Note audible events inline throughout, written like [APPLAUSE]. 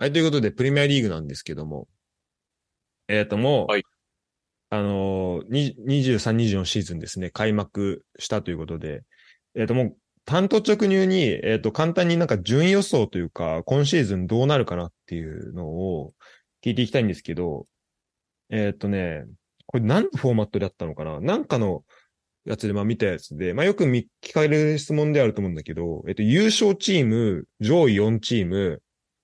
はい、ということで、プレミアリーグなんですけども、えっ、と、もう、はい。あのー、に23、24シーズンですね、開幕したということで、えっ、と、もう、単刀直入に、えっ、と、簡単になんか順位予想というか、今シーズンどうなるかなっていうのを聞いていきたいんですけど、えっ、とね、これ何のフォーマットであったのかな？なんかのやつで、まあ見たやつで、まあよく見聞かれる質問であると思うんだけど、えっ、と、優勝チーム、上位4チーム、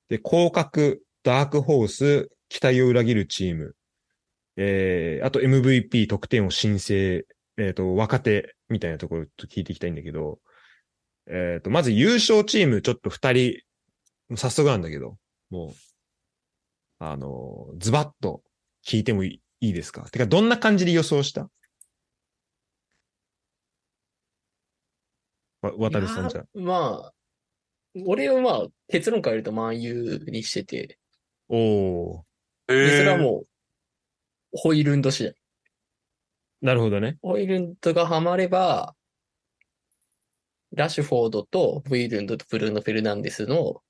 で、降格、ダークホース、期待を裏切るチーム、えー、あと MVP 得点を申請、えっ、と、若手みたいなところと聞いていきたいんだけど、えっ、と、まず優勝チームちょっと二人、早速なんだけど、もう、あの、ズバッと聞いてもいいいいですか？てか、どんな感じで予想した？わ、渡るさんじゃ。まあ、俺はまあ、結論から言うと万有にしてて、おー。で、それはう。もう、ホイルンド次第。なるほどね。ホイルンドがハマれば、ラッシュフォードとホイルンドとブルーノ・フェルナンデスの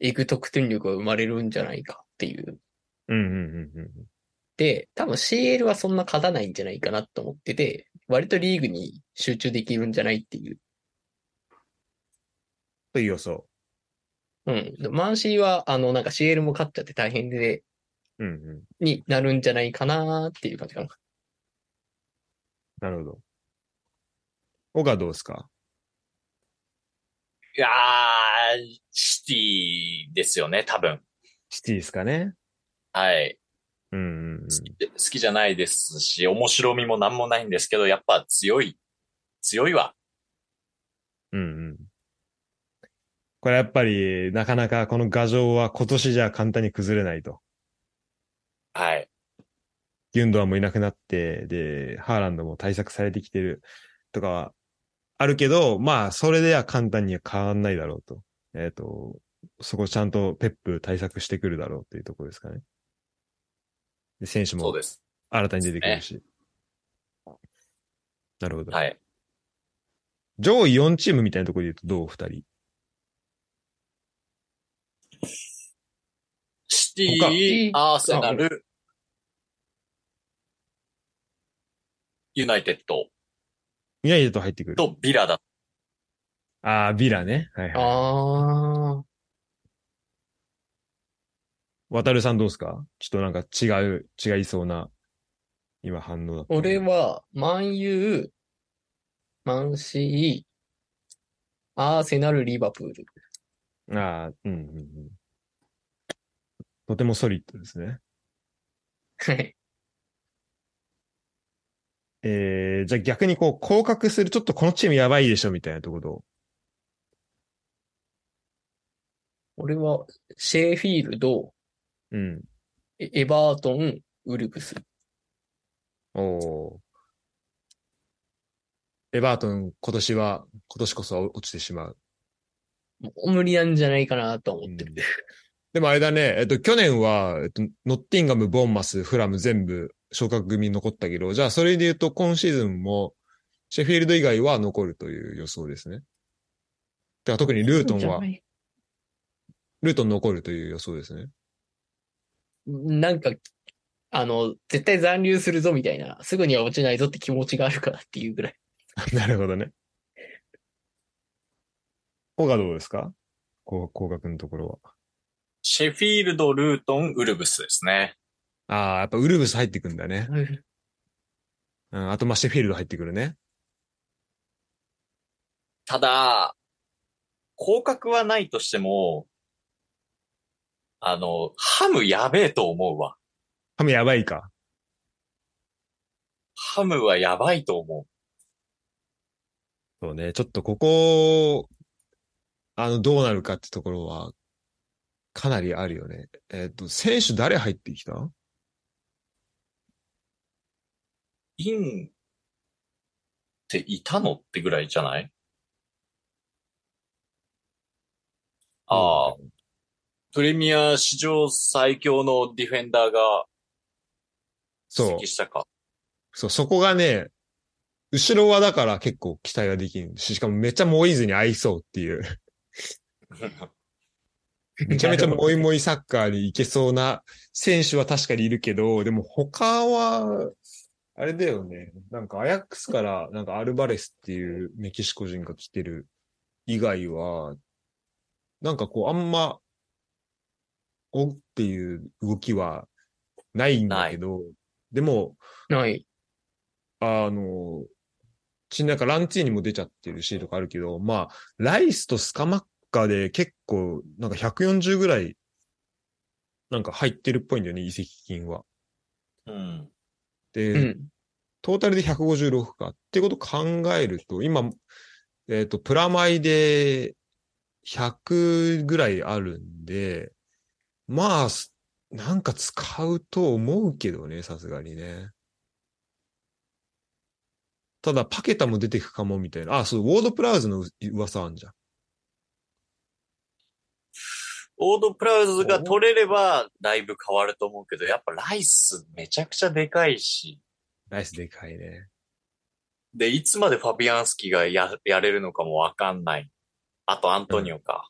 エグ得点力が生まれるんじゃないかっていう。うんうんうんうん。で、多分 CL はそんな勝たないんじゃないかなと思ってて、割とリーグに集中できるんじゃないっていう。という予想。うん。でマンシーは、あの、なんか CL も勝っちゃって大変で、うんうん。になるんじゃないかなっていう感じかな。なるほど。岡はどうですか？いやー、シティですよね、多分。シティですかね？はい。うんうんうん。好き好きじゃないですし、面白みもなんもないんですけど、やっぱ強い。強いわ。うんうん。これやっぱり、なかなかこの牙城は今年じゃ簡単に崩れないと。はい。ギュンドアンもいなくなって、で、ハーランドも対策されてきてるとかはあるけど、まあ、それでは簡単には変わんないだろうと。えっ、と、そこちゃんとペップ対策してくるだろうっていうところですかね。で、選手もそうです。新たに出てくるし。なるほど。はい。上位4チームみたいなところで言うとどう？二人シティ、アーセナル、ユナイテッドユナイテッド入ってくる。とビラだ。ああ、ビラね。はいはい。ああ。渡るさんどうですか？ちょっとなんか違う、違いそうな、今反応だった。俺は、万有、マンシー、アーセナル、リバプール。ああ、うんうんうん。とてもソリッドですね。はい。えー、じゃあ逆にこう、降格する、ちょっとこのチームやばいでしょみたいなところ。俺は、シェーフィールド、うん。エエバートン、ウルブス。おーエバートン、今年は、今年こそ落ちてしまう。もう無理なんじゃないかなと思ってる。でもあれだね、えっと、去年は、えっと、ノッティンガム、ボンマス、フラム全部昇格組残ったけど、じゃあそれで言うと今シーズンも、シェフィールド以外は残るという予想ですね。だから特にルートンは、ルートン残るという予想ですね。なんか、あの、絶対残留するぞみたいな、すぐには落ちないぞって気持ちがあるからっていうぐらい。[LAUGHS] なるほどね。他がどうですか？こう、降格のところは。シェフィールド、ルートン、ウルブスですね。ああ、やっぱウルブス入ってくんだね。うん、あとまあシェフィールド入ってくるね。ただ、降格はないとしても、あの、ハムやべえと思うわ。ハムやばいか。ハムはやばいと思う。そうね、ちょっとここ、あの、どうなるかってところは、かなりあるよね。えっ、と、選手誰入ってきた？インっていたのってぐらいじゃない？ああ、プレミア史上最強のディフェンダーがそう。したか。そう、そこがね、後ろはだから結構期待ができるし、しかもめっちゃモイーズに合いそうっていう。[LAUGHS] [LAUGHS] めちゃめちゃモイモイサッカーに行けそうな選手は確かにいるけど、でも他は、あれだよね。なんかアヤックスからなんかアルバレスっていうメキシコ人が来てる以外は、なんかこうあんま、おっていう動きはないんだけど、でも、ない。あの、ちなんかランチーニも出ちゃってるしとかあるけど、まあ、ライスとスカマッカで結構、なんか140ぐらい、なんか入ってるっぽいんだよね、移籍金は。うん。で、うん。トータルで156か。ってこと考えると、今、えっ、と、プラマイで100ぐらいあるんで、まあ、すなんか使うと思うけどね、さすがにね。ただ、パケタも出てくかもみたいな。あ、そう、ウォードプラウズの噂あんじゃん。オードプラウズが取れれば、だいぶ変わると思うけど、やっぱライスめちゃくちゃでかいし、ライスでかいね。で、いつまでファビアンスキがや、やれるのかもわかんない。あとアントニオか。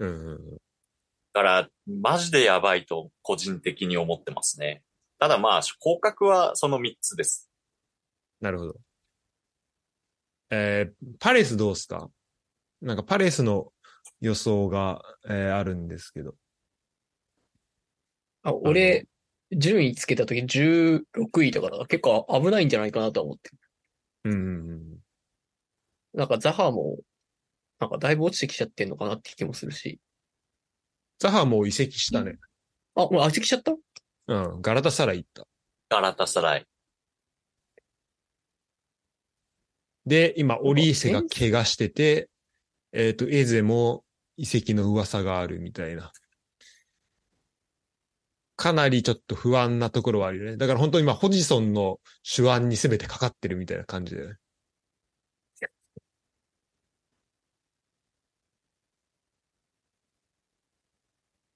うんうんうん。だから、マジでやばいと個人的に思ってますね。ただまあ、広角はその3つです。なるほど。えー、パレスどうすか？なんかパレスの予想が、えーあるんですけど。あ、俺、順位つけたとき16位だから結構危ないんじゃないかなとは思ってる。うんうんうん。なんかザハも、なんかだいぶ落ちてきちゃってんのかなって気もするし。ザハもう移籍したね。あ、もう飽きてきちゃった？うん。ガラタサライ行った。ガラタサライ。で、今、オリーセが怪我してて、えっ、と、エゼも移籍の噂があるみたいな。かなりちょっと不安なところはあるよね。だから本当に今、ホジソンの手腕に全てかかってるみたいな感じだよね。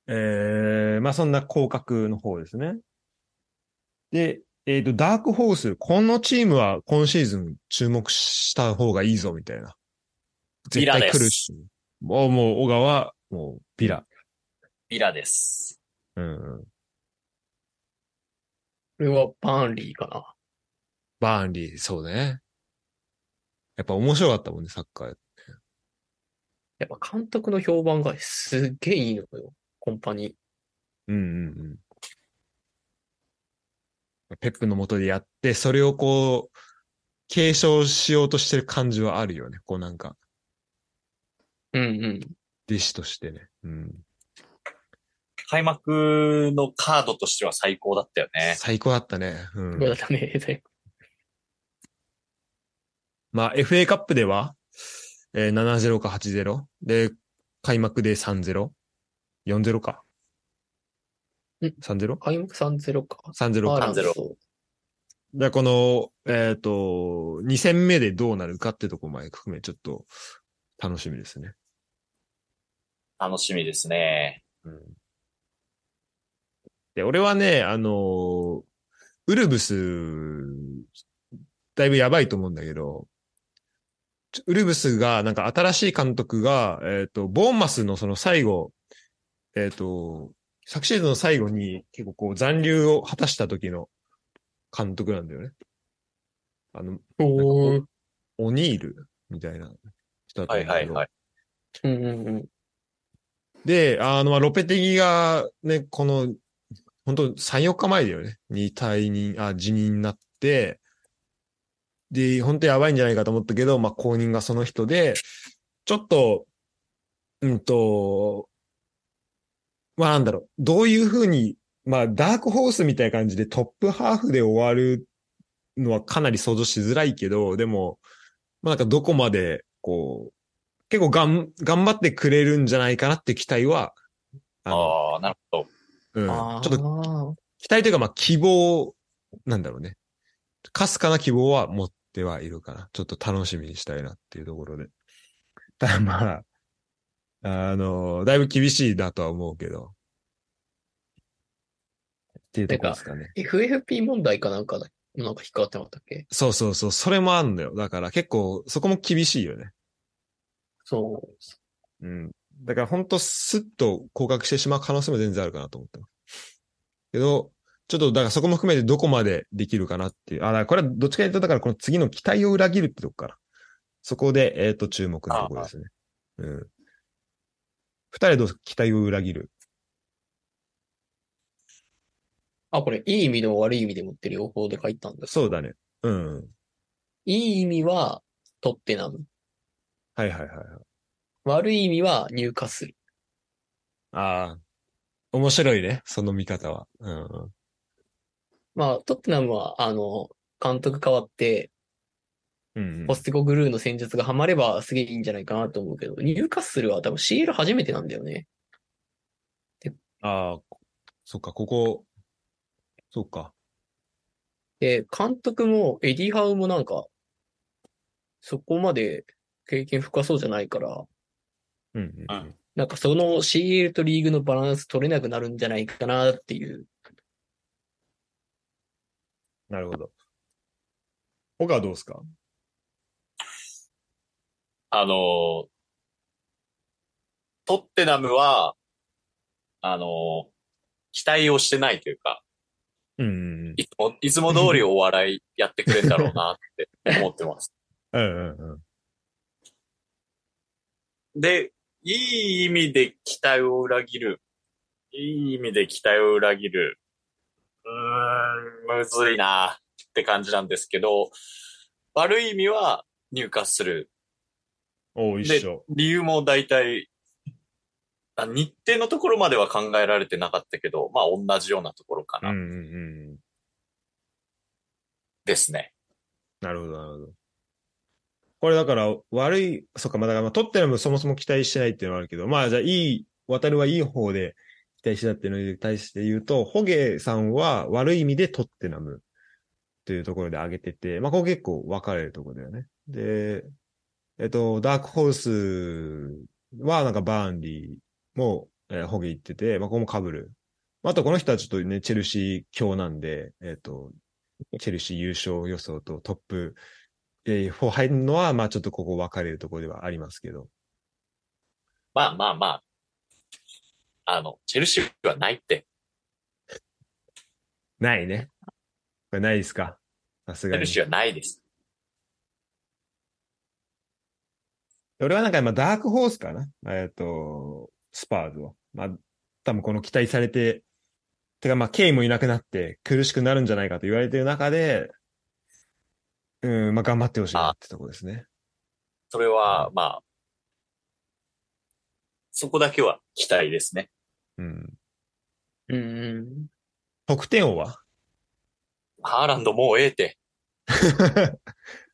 えー、まあそんな広角の方ですね。で、えっ、と、ダークホース、このチームは今シーズン注目した方がいいぞ、みたいな。絶対来るし。もう、もう、小川、もう、ピラ。ビラです。うんうん。これはバーンリーかな。バーンリー、そうね。やっぱ面白かったもんね、サッカー。やっぱ監督の評判がすっげえいいのよ。コンパニー。うんうんうん。ペップの下でやって、それをこう、継承しようとしてる感じはあるよね。こうなんか、うんうん。弟子としてね。うん。開幕のカードとしては最高だったよね。最高だったね。うんそう。だったね。まあ、FA カップでは、えー、7-0か8-0。で、開幕で3-0。4-0か。ん 3-0?3-0 開幕3-0か。か。3-0そうで、この、えっ、と、2戦目でどうなるかってとこまで含め、ちょっと、楽しみですね。楽しみですね。うん。で、俺はね、あのーウルブス、だいぶやばいと思うんだけど、ちょウルブスが、なんか新しい監督が、えっ、と、ボーンマスのその最後、えっ、と、昨シーズンの最後に結構こう残留を果たした時の監督なんだよね。あの、おーオニールみたいな人だったはんだけど。いはいはい。うんうんうん。で、あの、まあ、ロペテギがね、この、本当3、4日前だよね。に退任、あ、辞任になって、で、本当やばいんじゃないかと思ったけど、まあ、後任がその人で、ちょっと、うんと、まあ、なんだろう、どういうふうに、まあ、ダークホースみたいな感じでトップハーフで終わるのはかなり想像しづらいけど、でも、まあ、なんかどこまで、こう、結構がん、頑張ってくれるんじゃないかなって期待は、あの、ああ、なるほど。うん、ちょあっとと、期待というか、まあ、希望、なんだろうね。かすかな希望は持ってはいるかな。ちょっと楽しみにしたいなっていうところで。ただまあ、あの、だいぶ厳しいなとは思うけど。っていうところですかね。FFP 問題かなんかだ、なんか引っかかってなかったっけ？そうそうそう、それもあんのよ。だから結構、そこも厳しいよね。そう。うん。だから本当スッと降格してしまう可能性も全然あるかなと思ってます。けど、ちょっとだからそこも含めてどこまでできるかなっていう。あ、だからこれはどっちかというと、だからこの次の期待を裏切るってとこから。そこで、えっ、と、注目のところですね。うん。二人どう期待を裏切る。あ、これ、いい意味でも悪い意味でもって両方で書いたんです。そうだね。うん。いい意味は、トッテナム。はいはいはいはい。悪い意味は、入荷する。ああ。面白いね。その見方は。うん。まあ、トッテナムは、あの、監督変わって、うん、うんポ。ステコグルーの戦術がハマればすげえいいんじゃないかなと思うけど、ニューカッスルは多分 CL 初めてなんだよね。ああ、そっか、ここ、そっか。で、監督もエディハウもなんか、そこまで経験深そうじゃないから、うん、うん。うんなんかその CL とリーグのバランス取れなくなるんじゃないかなっていう。なるほど。他はどうですか？あの、トッテナムは、あの、期待をしてないというか、うん、うんいつも、いつも通りお笑いやってくれんだろうなって思ってます。[LAUGHS] うん。うん、うん、うん。で、いい意味で期待を裏切る。いい意味で期待を裏切る。うーん、むずいなって感じなんですけど、悪い意味は入荷する。おう一緒。理由も大体、あ日程のところまでは考えられてなかったけど、まあ同じようなところかうん、うな、ん、うん。ですね。なるほど、なるほど。これだから、悪い、そっか、まあだから、まあ、トッテナムそもそも期待してないっていうのはあるけど、まあ、じゃあ、いい、渡るはいい方で期待してたっていうのに対して言うと、ホゲさんは悪い意味でトッテナムというところで挙げてて、まあ、ここ結構分かれるところだよね。で、えっと、ダークホースはなんかバーンリーも、えーホゲ言ってて、まあ、ここも被る。あと、この人はちょっとね、チェルシー強なんで、えっと、チェルシー優勝予想とトップ、えー、4入るのは、まあちょっとここ分かれるところではありますけど。まあまあまあ、あの、チェルシーはないって。ないね。これないですか？さすがに。チェルシーはないです。俺はなんか、まあダークホースかな？えっ、と、スパーズを。まあ、多分この期待されて、てかまあ、ケイもいなくなって苦しくなるんじゃないかと言われてる中で、うん、まあ頑張ってほしいなってところですね。それは、まあ、そこだけは期待ですね。うん。うん。得点王は？ハーランドもうええて。[LAUGHS]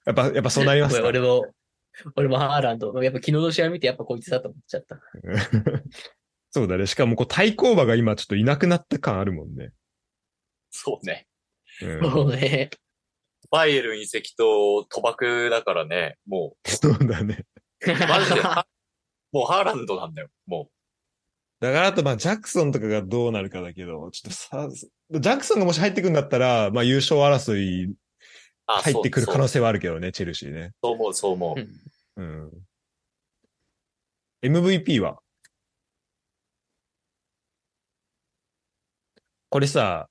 やっぱ、やっぱそうなりますか？俺も、俺もハーランド、やっぱ昨日の試合見てやっぱこいつだと思っちゃった。[LAUGHS] そうだね。しかもこう対抗馬が今ちょっといなくなった感あるもんね。そうね。うん、そうね。バイエルン移籍と賭博だからね、もそうだね。う、マジで、はもうハーランドなんだよ。もだからあとまあジャクソンとかがどうなるかだけど、ちょっとさ、ジャクソンがもし入ってくるんだったら、まあ優勝争い入ってくる可能性。性はあるけどね、チェルシーね。そう思う、そう思う。うんうん。MVP は？これさ、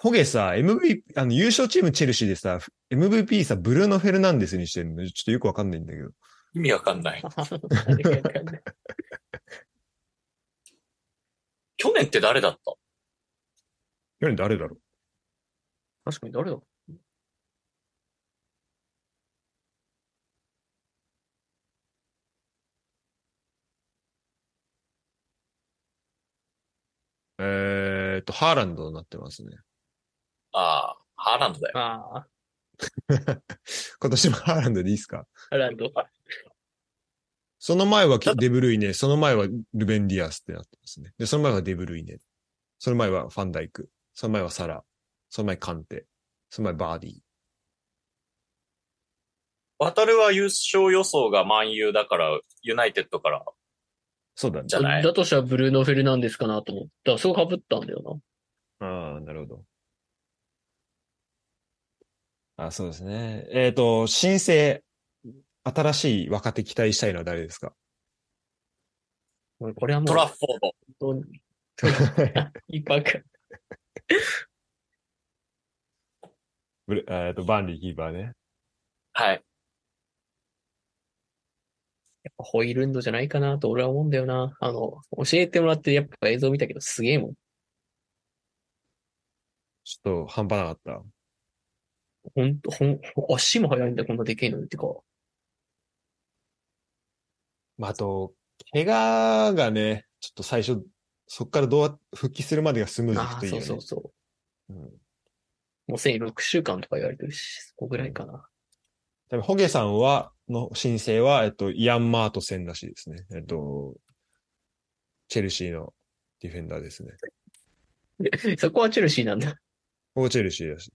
ホゲさ、MVP、あの、優勝チームチェルシーでさ、MVP さ、ブルーノ・フェルナンデスにしてるの、ちょっとよくわかんないんだけど。[LAUGHS] 意味わかんない。去年って誰だった？去年誰だろう？確かに誰だえーっと、ハーランドになってますね。ああ、ハーランドだよ。ああ、[LAUGHS] 今年もハーランドでいいですか？ハーランド。その前はデブルイネ、その前はルベンディアスってなってますね。で、その前はデブルイネ。その前はファンダイク。その前はサラ。その前カンテ。その前バーディー。渡るは優勝予想が万有だから、ユナイテッドからそうだねじ。ゃない？だとしたらブルーノ・フェルナンデスかなと思った。そう被ったんだよああ、なるほど。あそうですね。えっ、と、新生、新しい若手期待したいのは誰ですか？これはもう、トラッフォード。本当に、トラキーパーか。ブレえっと、バンリーキーパーね。はい。やっぱホイールンドじゃないかなと俺は思うんだよな。あの、教えてもらってやっぱ映像見たけどすげえもん。ちょっと半端なかった。ほんと、ほん、足も速いんだ、こんなでけえのに。ってか、まあ、あと、怪我がね、ちょっと最初、そっからどうや復帰するまでがスムーズにくといいよね。そうそうそう。うんもうすでに6週間とか言われてるし、そこぐらいかな。多分ホゲさんは、の申請は、えっと、イアン・マート戦らしいですね。えっと、チェルシーのディフェンダーですね。[LAUGHS] そこはチェルシーなんだ。ここチェルシーだし。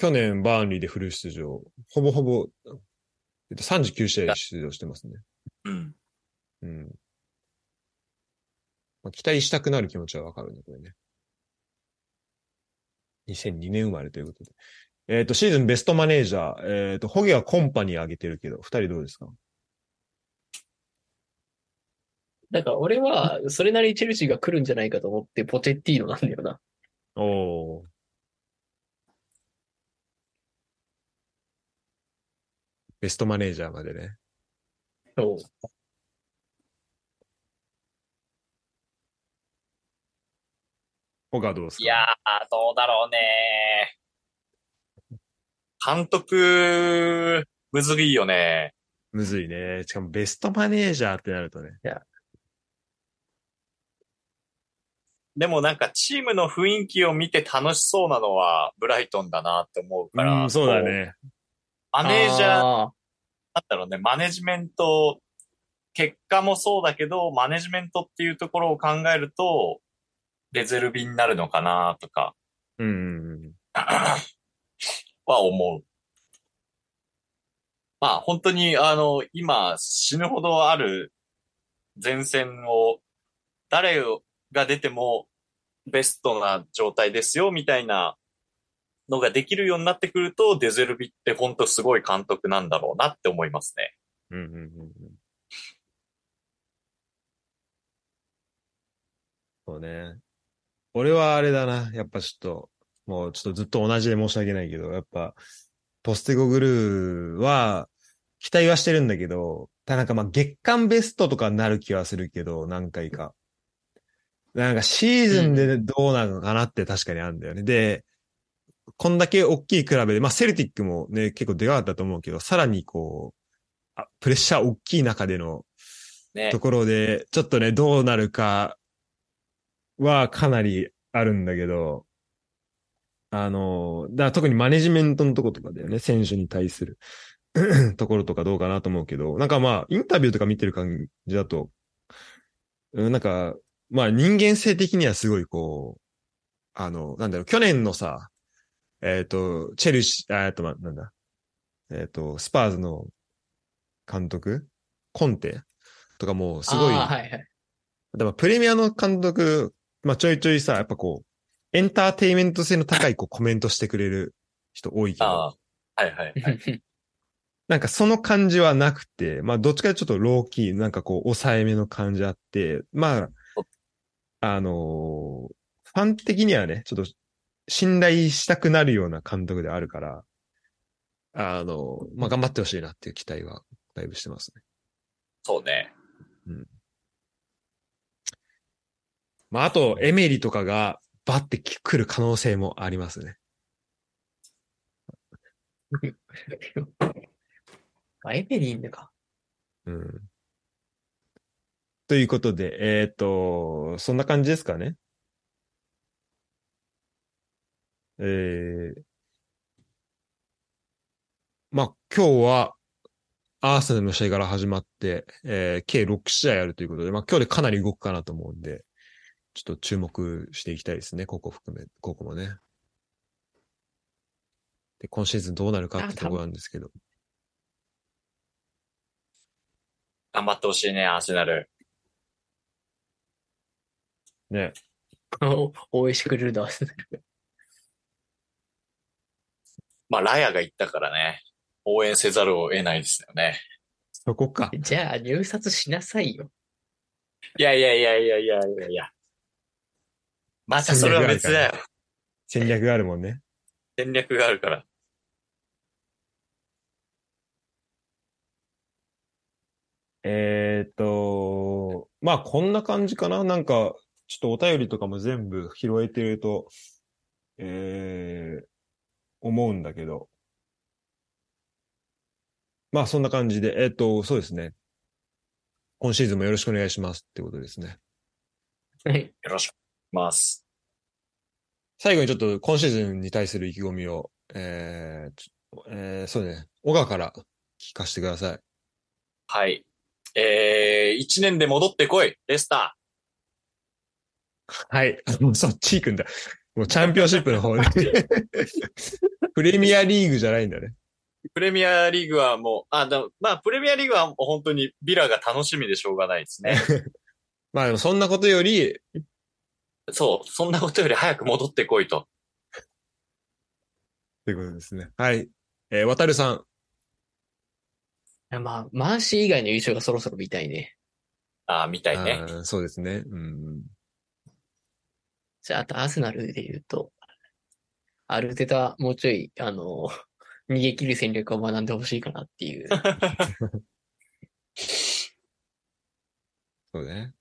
去年、バーンリーでフル出場。ほぼほぼ、えっと、39試合出場してますね。うん。うん。まあ、期待したくなる気持ちはわかるね、これね。2002年生まれということで。えっ、と、シーズンベストマネージャー。えっ、と、ホゲはコンパニー上げてるけど、二人どうですか？だから俺は、それなりにチェルシーが来るんじゃないかと思って、ポチェッティーノなんだよな。おー。ベストマネージャーまでね。そう。ホガはどうですか？いやー、どうだろうね監督、むずいよね。むずいね。しかもベストマネージャーってなるとね。でもなんかチームの雰囲気を見て楽しそうなのはブライトンだなって思うから。うん、そうだね。マネージャー、なんあだろうね、マネジメント、結果もそうだけど、マネジメントっていうところを考えると、レゼルビになるのかなとかうん。[COUGHS] は思う。まあ本当にあの、今死ぬほどある前線を誰が出てもベストな状態ですよみたいなのができるようになってくるとデゼルビって本当すごい監督なんだろうなって思いますね。うんうんうんうん。そうね。俺はあれだな。やっぱちょっと、もうちょっとずっと同じで申し訳ないけど、やっぱ、ポステゴグルーは、期待はしてるんだけど、ただなんかまあ月間ベストとかになる気はするけど、何回か。なんかシーズンでどうなのかなって確かにあるんだよね。で、こんだけ大きいクラブで、まあセルティックもね、結構でかかったと思うけど、さらにこう、あプレッシャー大きい中でのねと。ころで、ちょっとね、どうなるかはかなりあるんだけど、あの、だ特にマネジメントのとことかだよね、選手に対する [CLEARS THROAT] ところとかどうかなと思うけど、なんかまあ、インタビューとか見てる感じだと、うんなんか、まあ人間性的にはすごいこう、あの、なんだろう、去年のさ、えっ、と、チェルシー、あえっと、ま、なんだ、えっ、と、スパーズの監督？コンテ？とかもうすごい、あーはいはい。でもプレミアの監督、まあちょいちょいさ、やっぱこう、エンターテイメント性の高いこうコメントしてくれる人多いけあど、あ。はいはいはい。[LAUGHS] なんかその感じはなくて、まあどっちかちょっとローキー、なんかこう抑えめの感じあって、まあ、あのーファン的にはね、ちょっと信頼したくなるような監督であるから、あのーまあ頑張ってほしいなっていう期待はだいぶしてますね。そうね。まああと、エメリとかがバッて来る可能性もありますね。[LAUGHS] あ、エメリンでか。うん。ということで、えっ、と、そんな感じですかね。えー、まあ、今日は、アーセナルの試合から始まって、えー、計6試合あるということで、まあ今日でかなり動くかなと思うんで、ちょっと注目していきたいですね。ここ含め、ここもね。で、今シーズンどうなるかってところなんですけど。頑張ってほしいね、アーセナル。ね。[LAUGHS] 応援してくれるだ。まあ、ラヤが言ったからね、応援せざるを得ないですよね。そこか。じゃあ入札しなさいよ。いやいやいやいやいやいやいや。またそれは別だよ。戦略があるもんね。戦略があるから。えーっと、まあこんな感じかな。なんか、ちょっとお便りとかも全部拾えてると、えー、思うんだけど。まあそんな感じで、えーっと、そうですね。今シーズンもよろしくお願いしますってことですね。はい。よろしくお願いします。最後にちょっと今シーズンに対する意気込みを、えーちょえーそうね、小川から聞かせてください。はい。えー、一年で戻ってこい、レスタはい。あもうそっち行くんだ。もうチャンピオンシップの方で。[LAUGHS] プレミアリーグじゃないんだね。ー。プレミアリーグはもう、あ、だまあ、プレミアリーグはもう本当にビラが楽しみでしょうがないですね。[LAUGHS] まあでもそんなことより、そう、そんなことより早く戻ってこいと。ということですね。はい。えー、渡るさん。まあ、マーシー以外の優勝がそろそろ見たいね。ああ、みたいね。そうですね。うん。じゃあ、あとアーセナルで言うと、アルテタ、もうちょい、あの、[LAUGHS] 逃げ切る戦略を学んでほしいかなっていう。そうね。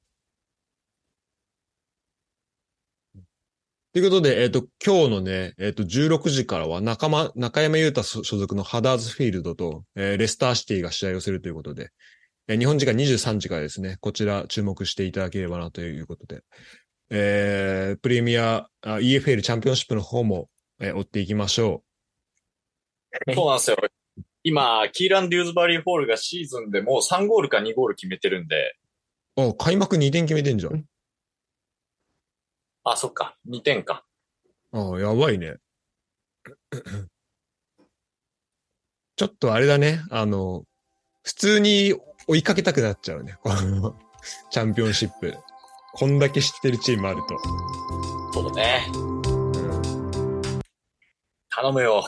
ということで、えっ、と、今日のね、えっ、と、16時からは中間、中山優太所属のハダーズフィールドと、えーレスターシティが試合をするということで、えー日本時間23時からですね、こちら注目していただければなということで、えープレミア、あ EFL チャンピオンシップの方も、えー追っていきましょ [LAUGHS] そうなんですよ。今、キーラン・デューズバリーホールがシーズンでもう3ゴールか2ゴール決めてるんで、う。お、開幕2点決めてんじゃん。あ、そっか、2点か。ああ、やばいね。[CLEARS THROAT] ちょっとあれだね。あの、普通に追いかけたくなっちゃうね。この [LAUGHS] チャンピオンシップ。こんだけ知ってるチームあると。そうね。うん頼むよ。